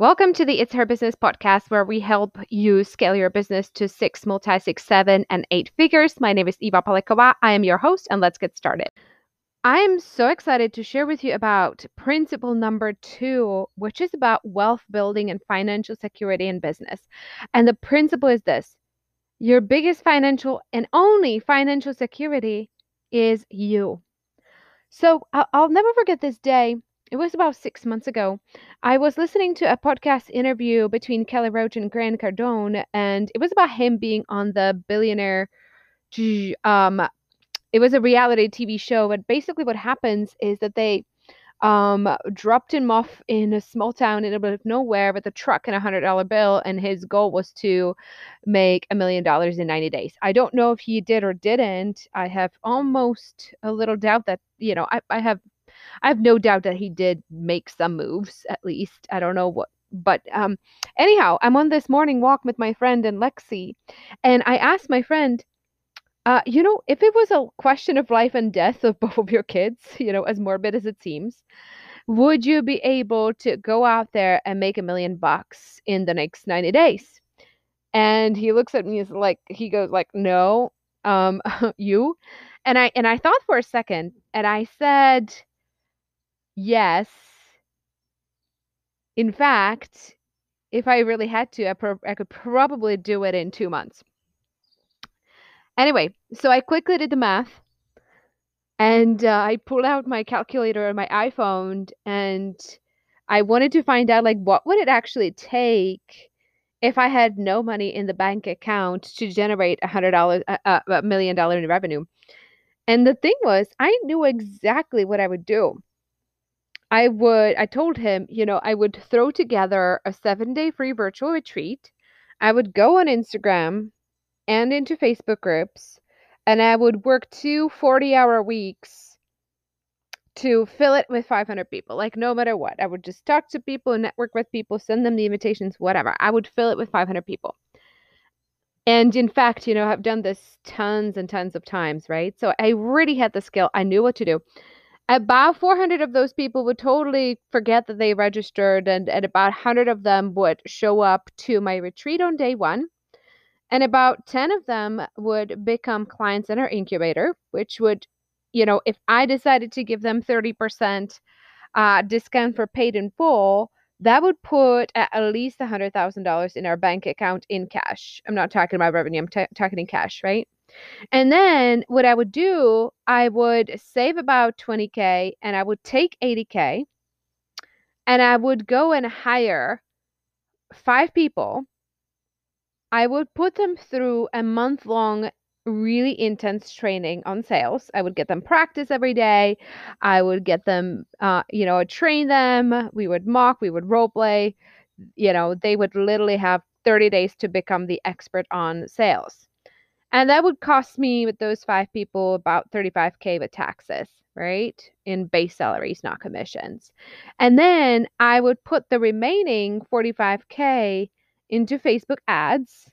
Welcome to the It's Her Business podcast, where we help you scale your business to six, multi six, seven, and eight figures. My name is Eva Palekova. I am your host, and let's get started. I am so excited to share with you about principle number two, which is about wealth building and financial security in business. And the principle is this your biggest financial and only financial security is you. So I'll, I'll never forget this day it was about six months ago. I was listening to a podcast interview between Kelly Roach and Grant Cardone, and it was about him being on the billionaire. Um, it was a reality TV show, but basically, what happens is that they um, dropped him off in a small town in the middle of nowhere with a truck and a hundred dollar bill, and his goal was to make a million dollars in 90 days. I don't know if he did or didn't. I have almost a little doubt that, you know, I, I have I have no doubt that he did make some moves, at least. I don't know what but um anyhow i'm on this morning walk with my friend and lexi and i asked my friend uh you know if it was a question of life and death of both of your kids you know as morbid as it seems would you be able to go out there and make a million bucks in the next 90 days and he looks at me as like he goes like no um you and i and i thought for a second and i said Yes. In fact, if I really had to, I, pro- I could probably do it in two months. Anyway, so I quickly did the math and uh, I pulled out my calculator on my iPhone and I wanted to find out like what would it actually take if I had no money in the bank account to generate a hundred dollars, a, a million dollar in revenue. And the thing was, I knew exactly what I would do. I would, I told him, you know, I would throw together a seven day free virtual retreat. I would go on Instagram and into Facebook groups, and I would work two 40 hour weeks to fill it with 500 people. Like, no matter what, I would just talk to people, and network with people, send them the invitations, whatever. I would fill it with 500 people. And in fact, you know, I've done this tons and tons of times, right? So I really had the skill. I knew what to do about 400 of those people would totally forget that they registered and, and about 100 of them would show up to my retreat on day one. And about 10 of them would become clients in our incubator which would you know if i decided to give them 30% uh, discount for paid in full that would put at least $100000 in our bank account in cash. I'm not talking about revenue i'm t- talking in cash right and then what I would do, I would save about 20K and I would take 80K and I would go and hire five people. I would put them through a month long, really intense training on sales. I would get them practice every day. I would get them, uh, you know, train them. We would mock, we would role play. You know, they would literally have 30 days to become the expert on sales. And that would cost me with those five people about 35K with taxes, right? In base salaries, not commissions. And then I would put the remaining 45K into Facebook ads.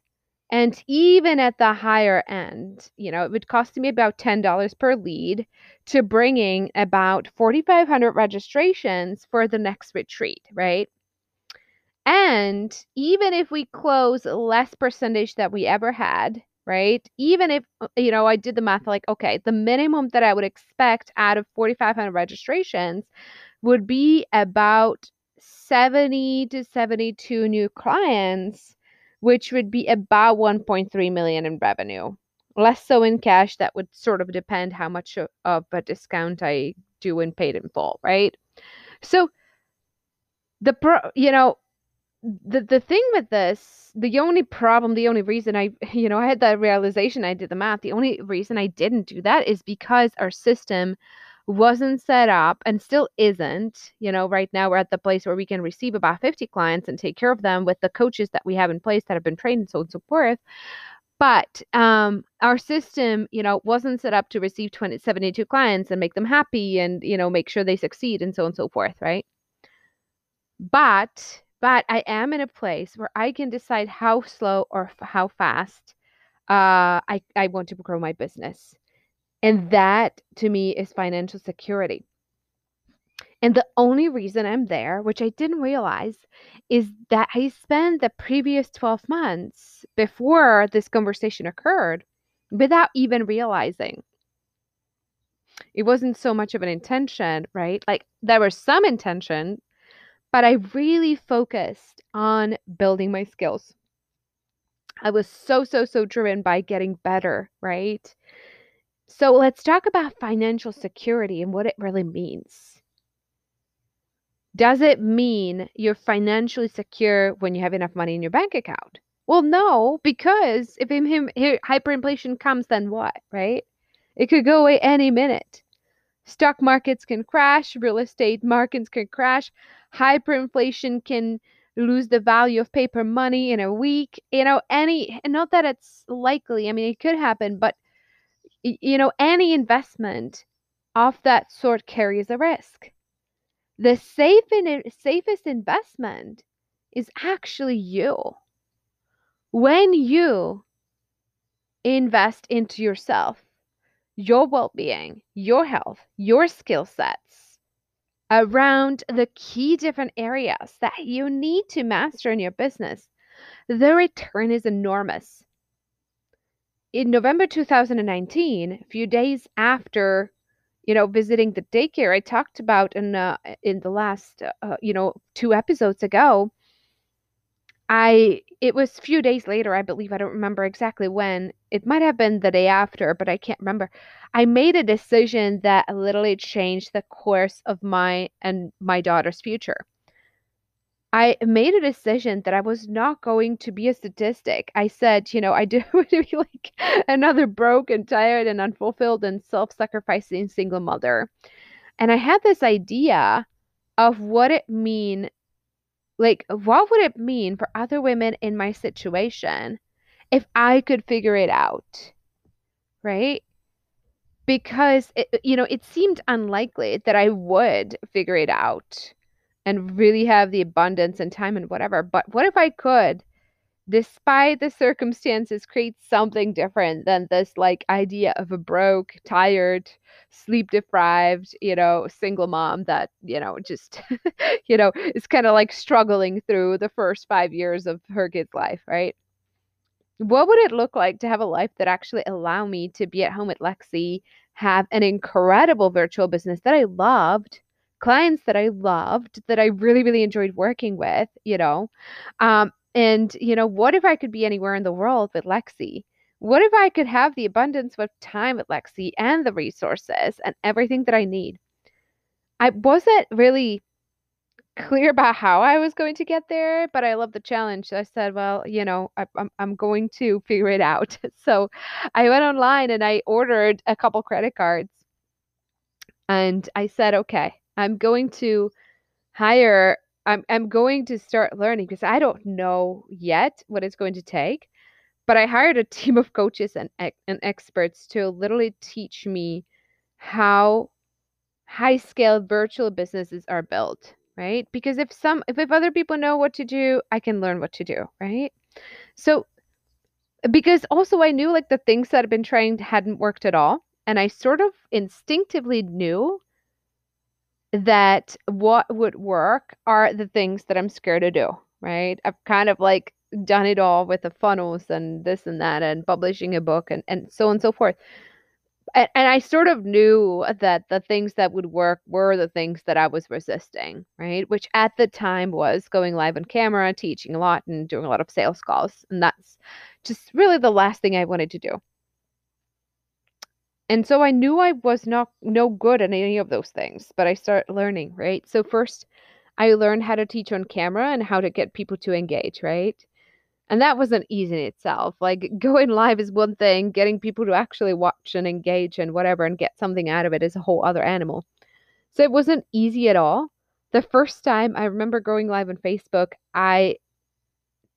And even at the higher end, you know, it would cost me about $10 per lead to bringing about 4,500 registrations for the next retreat, right? And even if we close less percentage that we ever had, right? Even if, uh, you know, I did the math like, okay, the minimum that I would expect out of 4,500 registrations would be about 70 to 72 new clients, which would be about 1.3 million in revenue. Less so in cash, that would sort of depend how much of a discount I do in paid in full, right? So the pro, you know, the the thing with this, the only problem, the only reason I, you know, I had that realization, I did the math. The only reason I didn't do that is because our system wasn't set up and still isn't. You know, right now we're at the place where we can receive about 50 clients and take care of them with the coaches that we have in place that have been trained and so on and so forth. But um, our system, you know, wasn't set up to receive 20, 72 clients and make them happy and, you know, make sure they succeed and so on and so forth, right? But but I am in a place where I can decide how slow or f- how fast uh, I, I want to grow my business. And that to me is financial security. And the only reason I'm there, which I didn't realize, is that I spent the previous 12 months before this conversation occurred without even realizing. It wasn't so much of an intention, right? Like there was some intention, but I really focused on building my skills. I was so, so, so driven by getting better, right? So let's talk about financial security and what it really means. Does it mean you're financially secure when you have enough money in your bank account? Well, no, because if hyperinflation comes, then what, right? It could go away any minute. Stock markets can crash, real estate markets can crash, hyperinflation can lose the value of paper money in a week. You know, any, not that it's likely, I mean, it could happen, but, you know, any investment of that sort carries a risk. The safe in, safest investment is actually you. When you invest into yourself, your well being, your health, your skill sets around the key different areas that you need to master in your business, the return is enormous. In November 2019, a few days after you know visiting the daycare i talked about in uh, in the last uh, you know two episodes ago I it was a few days later, I believe, I don't remember exactly when. It might have been the day after, but I can't remember. I made a decision that literally changed the course of my and my daughter's future. I made a decision that I was not going to be a statistic. I said, you know, I do want to be like another broke and tired, and unfulfilled and self-sacrificing single mother. And I had this idea of what it mean like, what would it mean for other women in my situation if I could figure it out? Right? Because, it, you know, it seemed unlikely that I would figure it out and really have the abundance and time and whatever. But what if I could? Despite the circumstances, create something different than this like idea of a broke, tired, sleep deprived, you know, single mom that, you know, just, you know, is kind of like struggling through the first five years of her kid's life, right? What would it look like to have a life that actually allow me to be at home with Lexi, have an incredible virtual business that I loved, clients that I loved, that I really, really enjoyed working with, you know, um, and, you know, what if I could be anywhere in the world with Lexi? What if I could have the abundance of time with Lexi and the resources and everything that I need? I wasn't really clear about how I was going to get there, but I love the challenge. I said, well, you know, I, I'm, I'm going to figure it out. So I went online and I ordered a couple credit cards. And I said, okay, I'm going to hire I'm I'm going to start learning because I don't know yet what it's going to take. But I hired a team of coaches and and experts to literally teach me how high scale virtual businesses are built, right? Because if some if, if other people know what to do, I can learn what to do, right? So because also I knew like the things that I've been trying hadn't worked at all. And I sort of instinctively knew that what would work are the things that I'm scared to do, right? I've kind of like done it all with the funnels and this and that and publishing a book and, and so on and so forth. And, and I sort of knew that the things that would work were the things that I was resisting, right? Which at the time was going live on camera, teaching a lot, and doing a lot of sales calls. And that's just really the last thing I wanted to do. And so I knew I was not no good at any of those things, but I started learning, right? So first I learned how to teach on camera and how to get people to engage, right? And that wasn't easy in itself. Like going live is one thing, getting people to actually watch and engage and whatever and get something out of it is a whole other animal. So it wasn't easy at all. The first time I remember going live on Facebook, I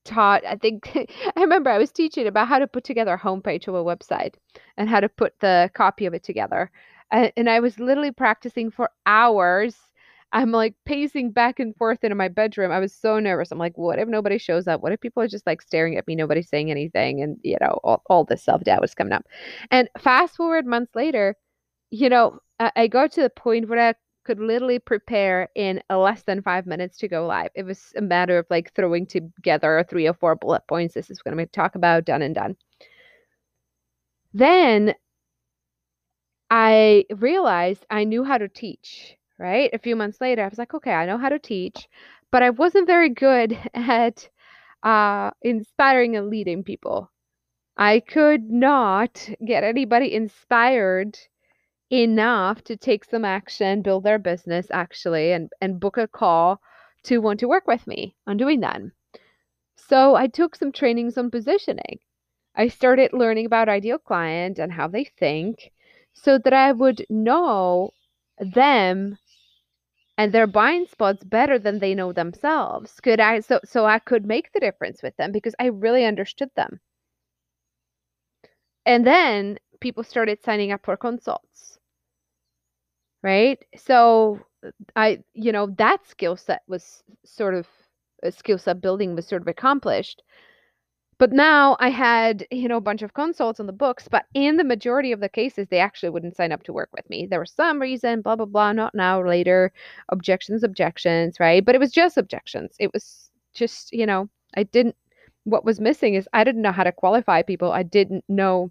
taught i think i remember i was teaching about how to put together a homepage of a website and how to put the copy of it together. And, and i was literally practicing for hours. I'm like pacing back and forth into my bedroom. I was so nervous. I'm like what if nobody shows up? What if people are just like staring at me nobody's saying anything? And you know all, all this self-doubt was coming up. And fast forward months later you know I, I got to the point where i could literally prepare in less than five minutes to go live. It was a matter of like throwing together three or four bullet points. This is going to talk about, done and done. Then I realized I knew how to teach, right? A few months later, I was like, okay, I know how to teach, but I wasn't very good at uh, inspiring and leading people. I could not get anybody inspired enough to take some action, build their business actually, and, and book a call to want to work with me on doing that. So I took some trainings on positioning. I started learning about ideal client and how they think so that I would know them and their blind spots better than they know themselves. Could I so so I could make the difference with them because I really understood them. And then people started signing up for consults. Right? So I you know that skill set was sort of a skill set building was sort of accomplished but now I had, you know, a bunch of consults on the books, but in the majority of the cases, they actually wouldn't sign up to work with me. There was some reason, blah, blah, blah, not now, later, objections, objections, right? But it was just objections. It was just, you know, I didn't, what was missing is I didn't know how to qualify people. I didn't know,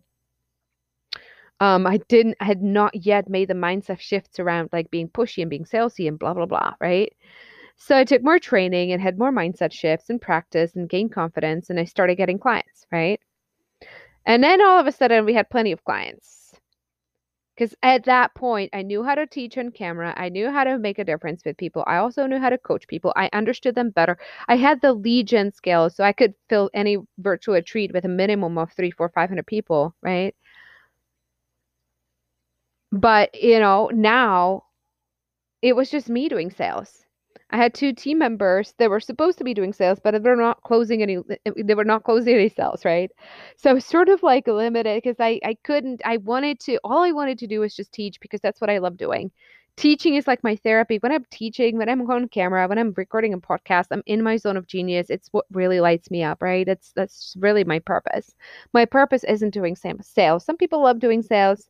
um, I didn't, I had not yet made the mindset shifts around like being pushy and being salesy and blah, blah, blah, right? So I took more training and had more mindset shifts and practice and gained confidence and I started getting clients, right? And then all of a sudden we had plenty of clients. Because at that point, I knew how to teach on camera. I knew how to make a difference with people. I also knew how to coach people. I understood them better. I had the lead gen skills, so I could fill any virtual retreat with a minimum of three, four, five hundred people, right? But, you know, now it was just me doing sales. I had two team members that were supposed to be doing sales, but they're not closing any. They were not closing any sales, right? So sort of like limited because I I couldn't. I wanted to. All I wanted to do was just teach because that's what I love doing. Teaching is like my therapy. When I'm teaching, when I'm on camera, when I'm recording a podcast, I'm in my zone of genius. It's what really lights me up, right? That's that's really my purpose. My purpose isn't doing sales. Some people love doing sales.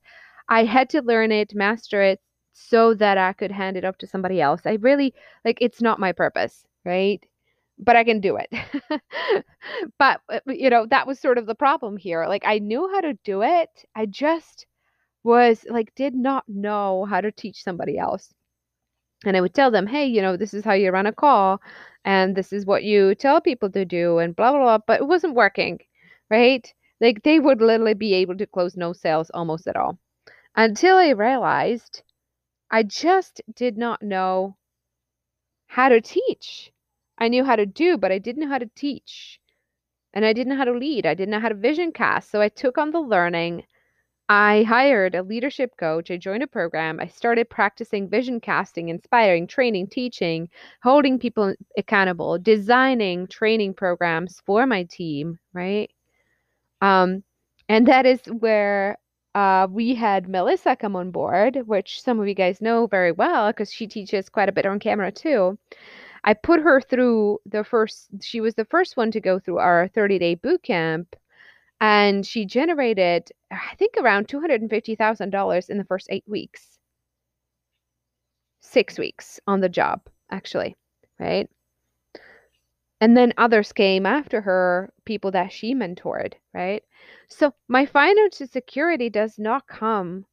I had to learn it, master it, so that I could hand it off to somebody else. I really like it's not my purpose, right? But I can do it. but uh, you know, that was sort of the problem here. Like I knew how to do it. I just was like did not know how to teach somebody else. And I would tell them, "Hey, you know, this is how you run a call and this is what you tell people to do and blah blah blah." But it wasn't working, right? Like they would literally be able to close no sales almost at all. Until I realized I just did not know how to teach. I knew how to do, but I didn't know how to teach. And I didn't know how to lead. I didn't know how to vision cast. So I took on the learning. I hired a leadership coach. I joined a program. I started practicing vision casting, inspiring, training, teaching, holding people accountable, designing training programs for my team, right? Um, and that is where uh, we had Melissa come on board, which some of you guys know very well because she teaches quite a bit on camera too. I put her through the first, she was the first one to go through our 30 day boot camp. And she generated, I think, around $250,000 in the first eight weeks. Six weeks on the job, actually, right? And then others came after her, people that she mentored, right? So my financial security does not come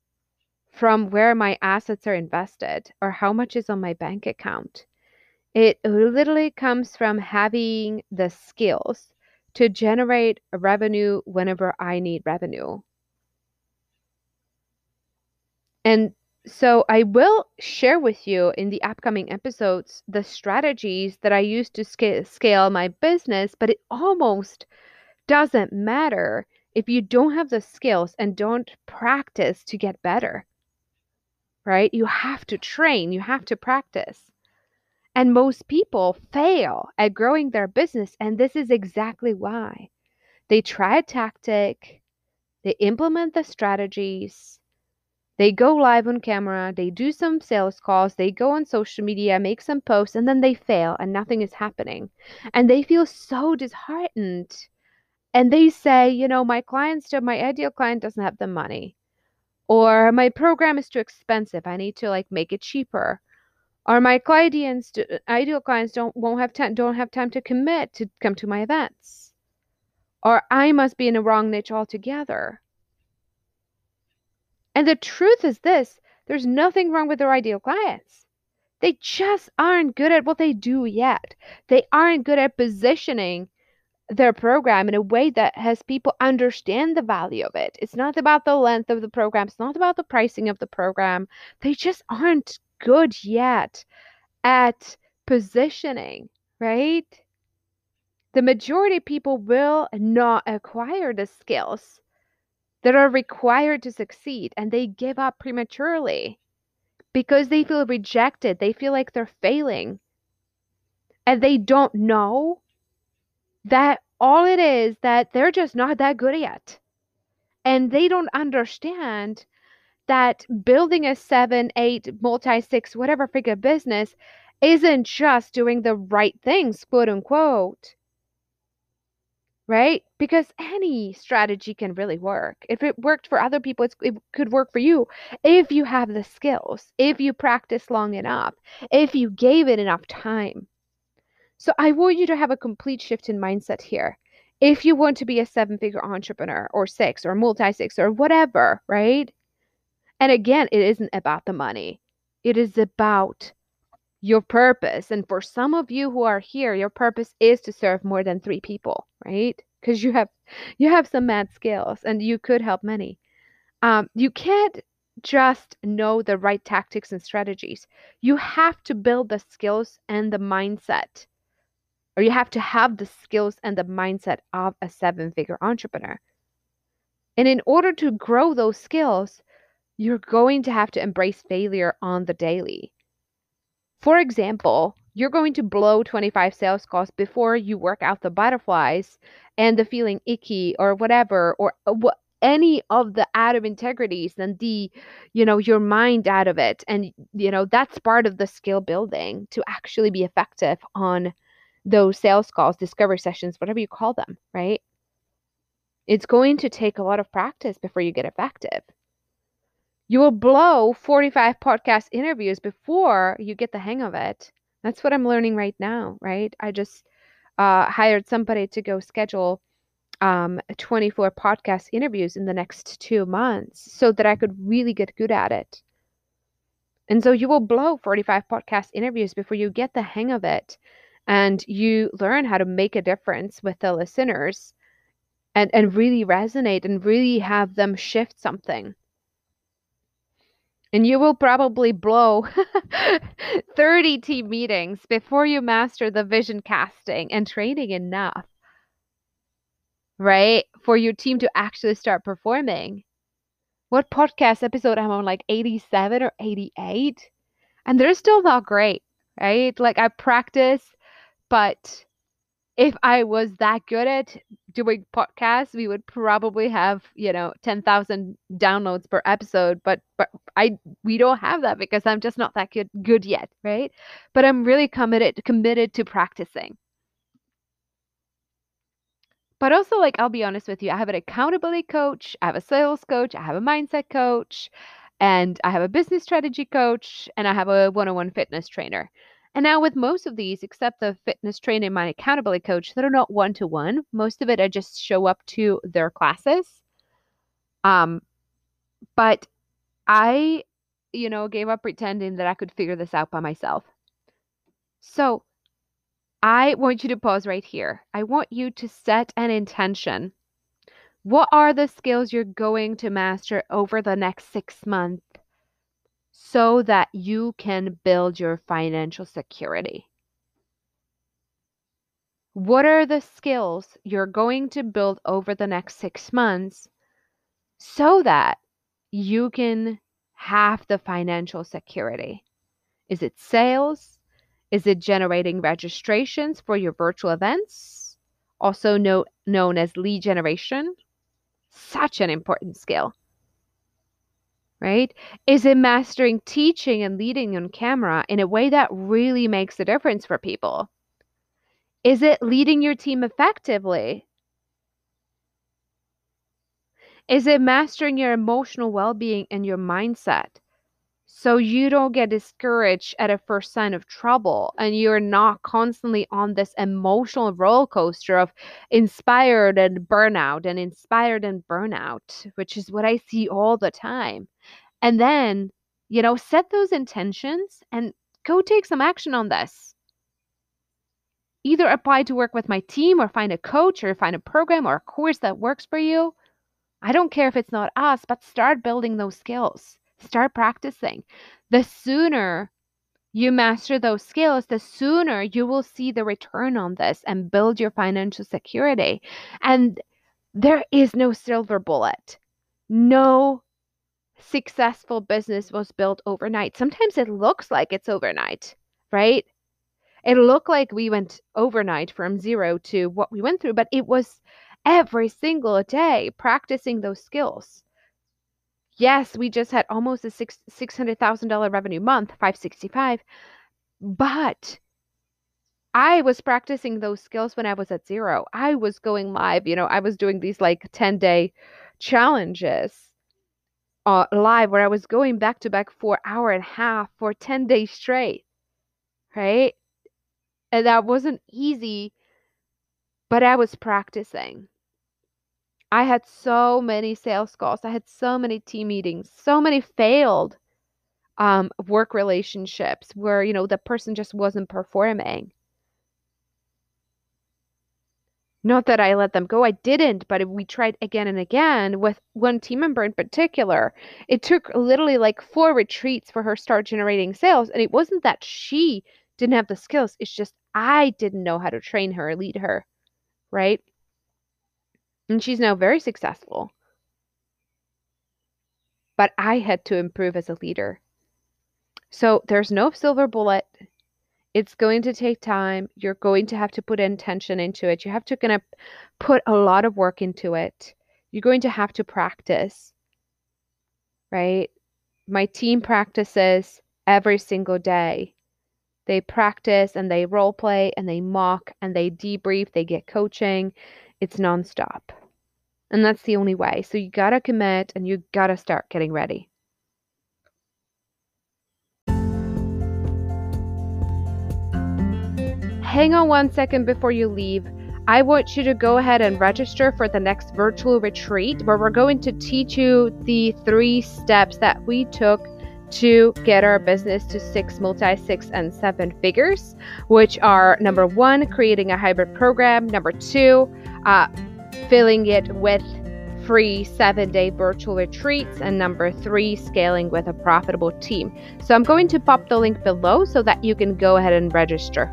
from where my assets are invested or how much is on my bank account. It literally comes from having the skills to generate revenue whenever I need revenue. And so I will share with you in the upcoming episodes the strategies that I use to scale, scale my business, but it almost doesn't matter if you don't have the skills and don't practice to get better. Right? You have to train, you have to practice. And most people fail at growing their business, and this is exactly why. They try a tactic, they implement the strategies, they go live on camera, they do some sales calls, they go on social media, make some posts, and then they fail and nothing is happening. And they feel so disheartened. And they say, you know, my clients, my ideal client doesn't have the money. Or my program is too expensive. I need to like make it cheaper. Or my clients, ideal clients don't won't have time don't have time to commit to come to my events. Or I must be in a wrong niche altogether. And the truth is this there's nothing wrong with their ideal clients. They just aren't good at what they do yet. They aren't good at positioning their program in a way that has people understand the value of it. It's not about the length of the program, it's not about the pricing of the program. They just aren't good yet at positioning, right? The majority of people will not acquire the skills that are required to succeed and they give up prematurely because they feel rejected. They feel like they're failing. And they don't know that all it is that they're just not that good yet. And they don't understand that building a seven, eight, multi six, whatever figure business isn't just doing the right things, quote unquote right? Because any strategy can really work. If it worked for other people, it could work for you if you have the skills, if you practice long enough, if you gave it enough time. So I want you to have a complete shift in mindset here. If you want to be a seven figure entrepreneur or six or multi six or whatever, right? And again, it isn't about the money, it is about your purpose. And for some of you who are here, your purpose is to serve more than three people, right? Because you have you have some mad skills and you could help many. Um, you can't just know the right tactics and strategies. You have to build the skills and the mindset, or you have to have the skills and the mindset of a seven figure entrepreneur. And in order to grow those skills, you're going to have to embrace failure on the daily. For example, you're going to blow 25 sales calls before you work out the butterflies and the feeling icky or whatever or uh, what any of the out of integrities and the you know your mind out of it. And you know that's part of the skill building to actually be effective on those sales calls discovery sessions whatever you call them right? It's going to take a lot of practice before you get effective you will blow 45 podcast interviews before you get the hang of it. That's what I'm learning right now, right? I just uh, hired somebody to go schedule um, 24 podcast interviews in the next two months so that I could really get good at it. And so you will blow 45 podcast interviews before you get the hang of it and you learn how to make a difference with the listeners and, and really resonate and really have them shift something and you will probably blow 30 team meetings before you master the vision casting and training enough, right? For your team to actually start performing. What podcast episode am I on? Like 87 or 88? And they're still not great, right? Like I practice, but if I was that good at doing podcasts, we would probably have, you know, 10,000 downloads per episode, but but I we don't have that because I'm just not that good good yet, right? But I'm really committed committed to practicing. But also like I'll be honest with you, I have an accountability coach, I have a sales coach, I have a mindset coach, and I have a business strategy coach, and I have a one-on-one fitness trainer. And now, with most of these, except the fitness trainer and my accountability coach, that are not one to one, most of it I just show up to their classes. Um, but I, you know, gave up pretending that I could figure this out by myself. So I want you to pause right here. I want you to set an intention. What are the skills you're going to master over the next six months? So that you can build your financial security. What are the skills you're going to build over the next six months so that you can have the financial security? Is it sales? Is it generating registrations for your virtual events? Also know, known as lead generation. Such an important skill right? Is it mastering teaching and leading on camera in a way that really makes a difference for people? Is it leading your team effectively? Is it mastering your emotional well being and your mindset so you don't get discouraged at a first sign of trouble and you're not constantly on this emotional roller coaster of inspired and burnout and inspired and burnout which is what i see all the time. And then you know set those intentions and go take some action on this. Either apply to work with my team or find a coach or find a program or a course that works for you. I don't care if it's not us but start building those skills Start practicing. The sooner you master those skills, the sooner you will see the return on this and build your financial security. And there is no silver bullet. No successful business was built overnight. Sometimes it looks like it's overnight, right? It looked like we went overnight from zero to what we went through, but it was every single day practicing those skills yes, we just had almost a six six hundred thousand dollar revenue month, five sixty five, but I was practicing those skills when I was at zero. I was going live, you know, I was doing these like 10 day challenges uh, live where I was going back to back for hour and a half for 10 days straight, right? And that wasn't easy, but I was practicing. I had so many sales calls. I had so many team meetings, so many failed um, work relationships where, you know, the person just wasn't performing. Not that I let them go, I didn't, but we tried again and again with one team member in particular. It took literally like four retreats for her start generating sales. And it wasn't that she didn't have the skills, it's just I didn't know how to train her, lead her, right? And she's now very successful. But I had to improve as a leader. So there's no silver bullet. It's going to take time. You're going to have to put intention into it. You have to kind of put a lot of work into it. You're going to have to practice, right? My team practices every single day. They practice and they role play and they mock and they debrief, they get coaching, it's nonstop. And that's the only way. So you got to commit and you got to start getting ready. Hang on one second before you leave. I want you to go ahead and register for the next virtual retreat where we're going to teach you the three steps that we took to get our business to six, multi six, and seven figures, which are number one, creating a hybrid program, number two, uh, filling it with free seven day virtual retreats, and number three, scaling with a profitable team. So I'm going to pop the link below so that you can go ahead and register.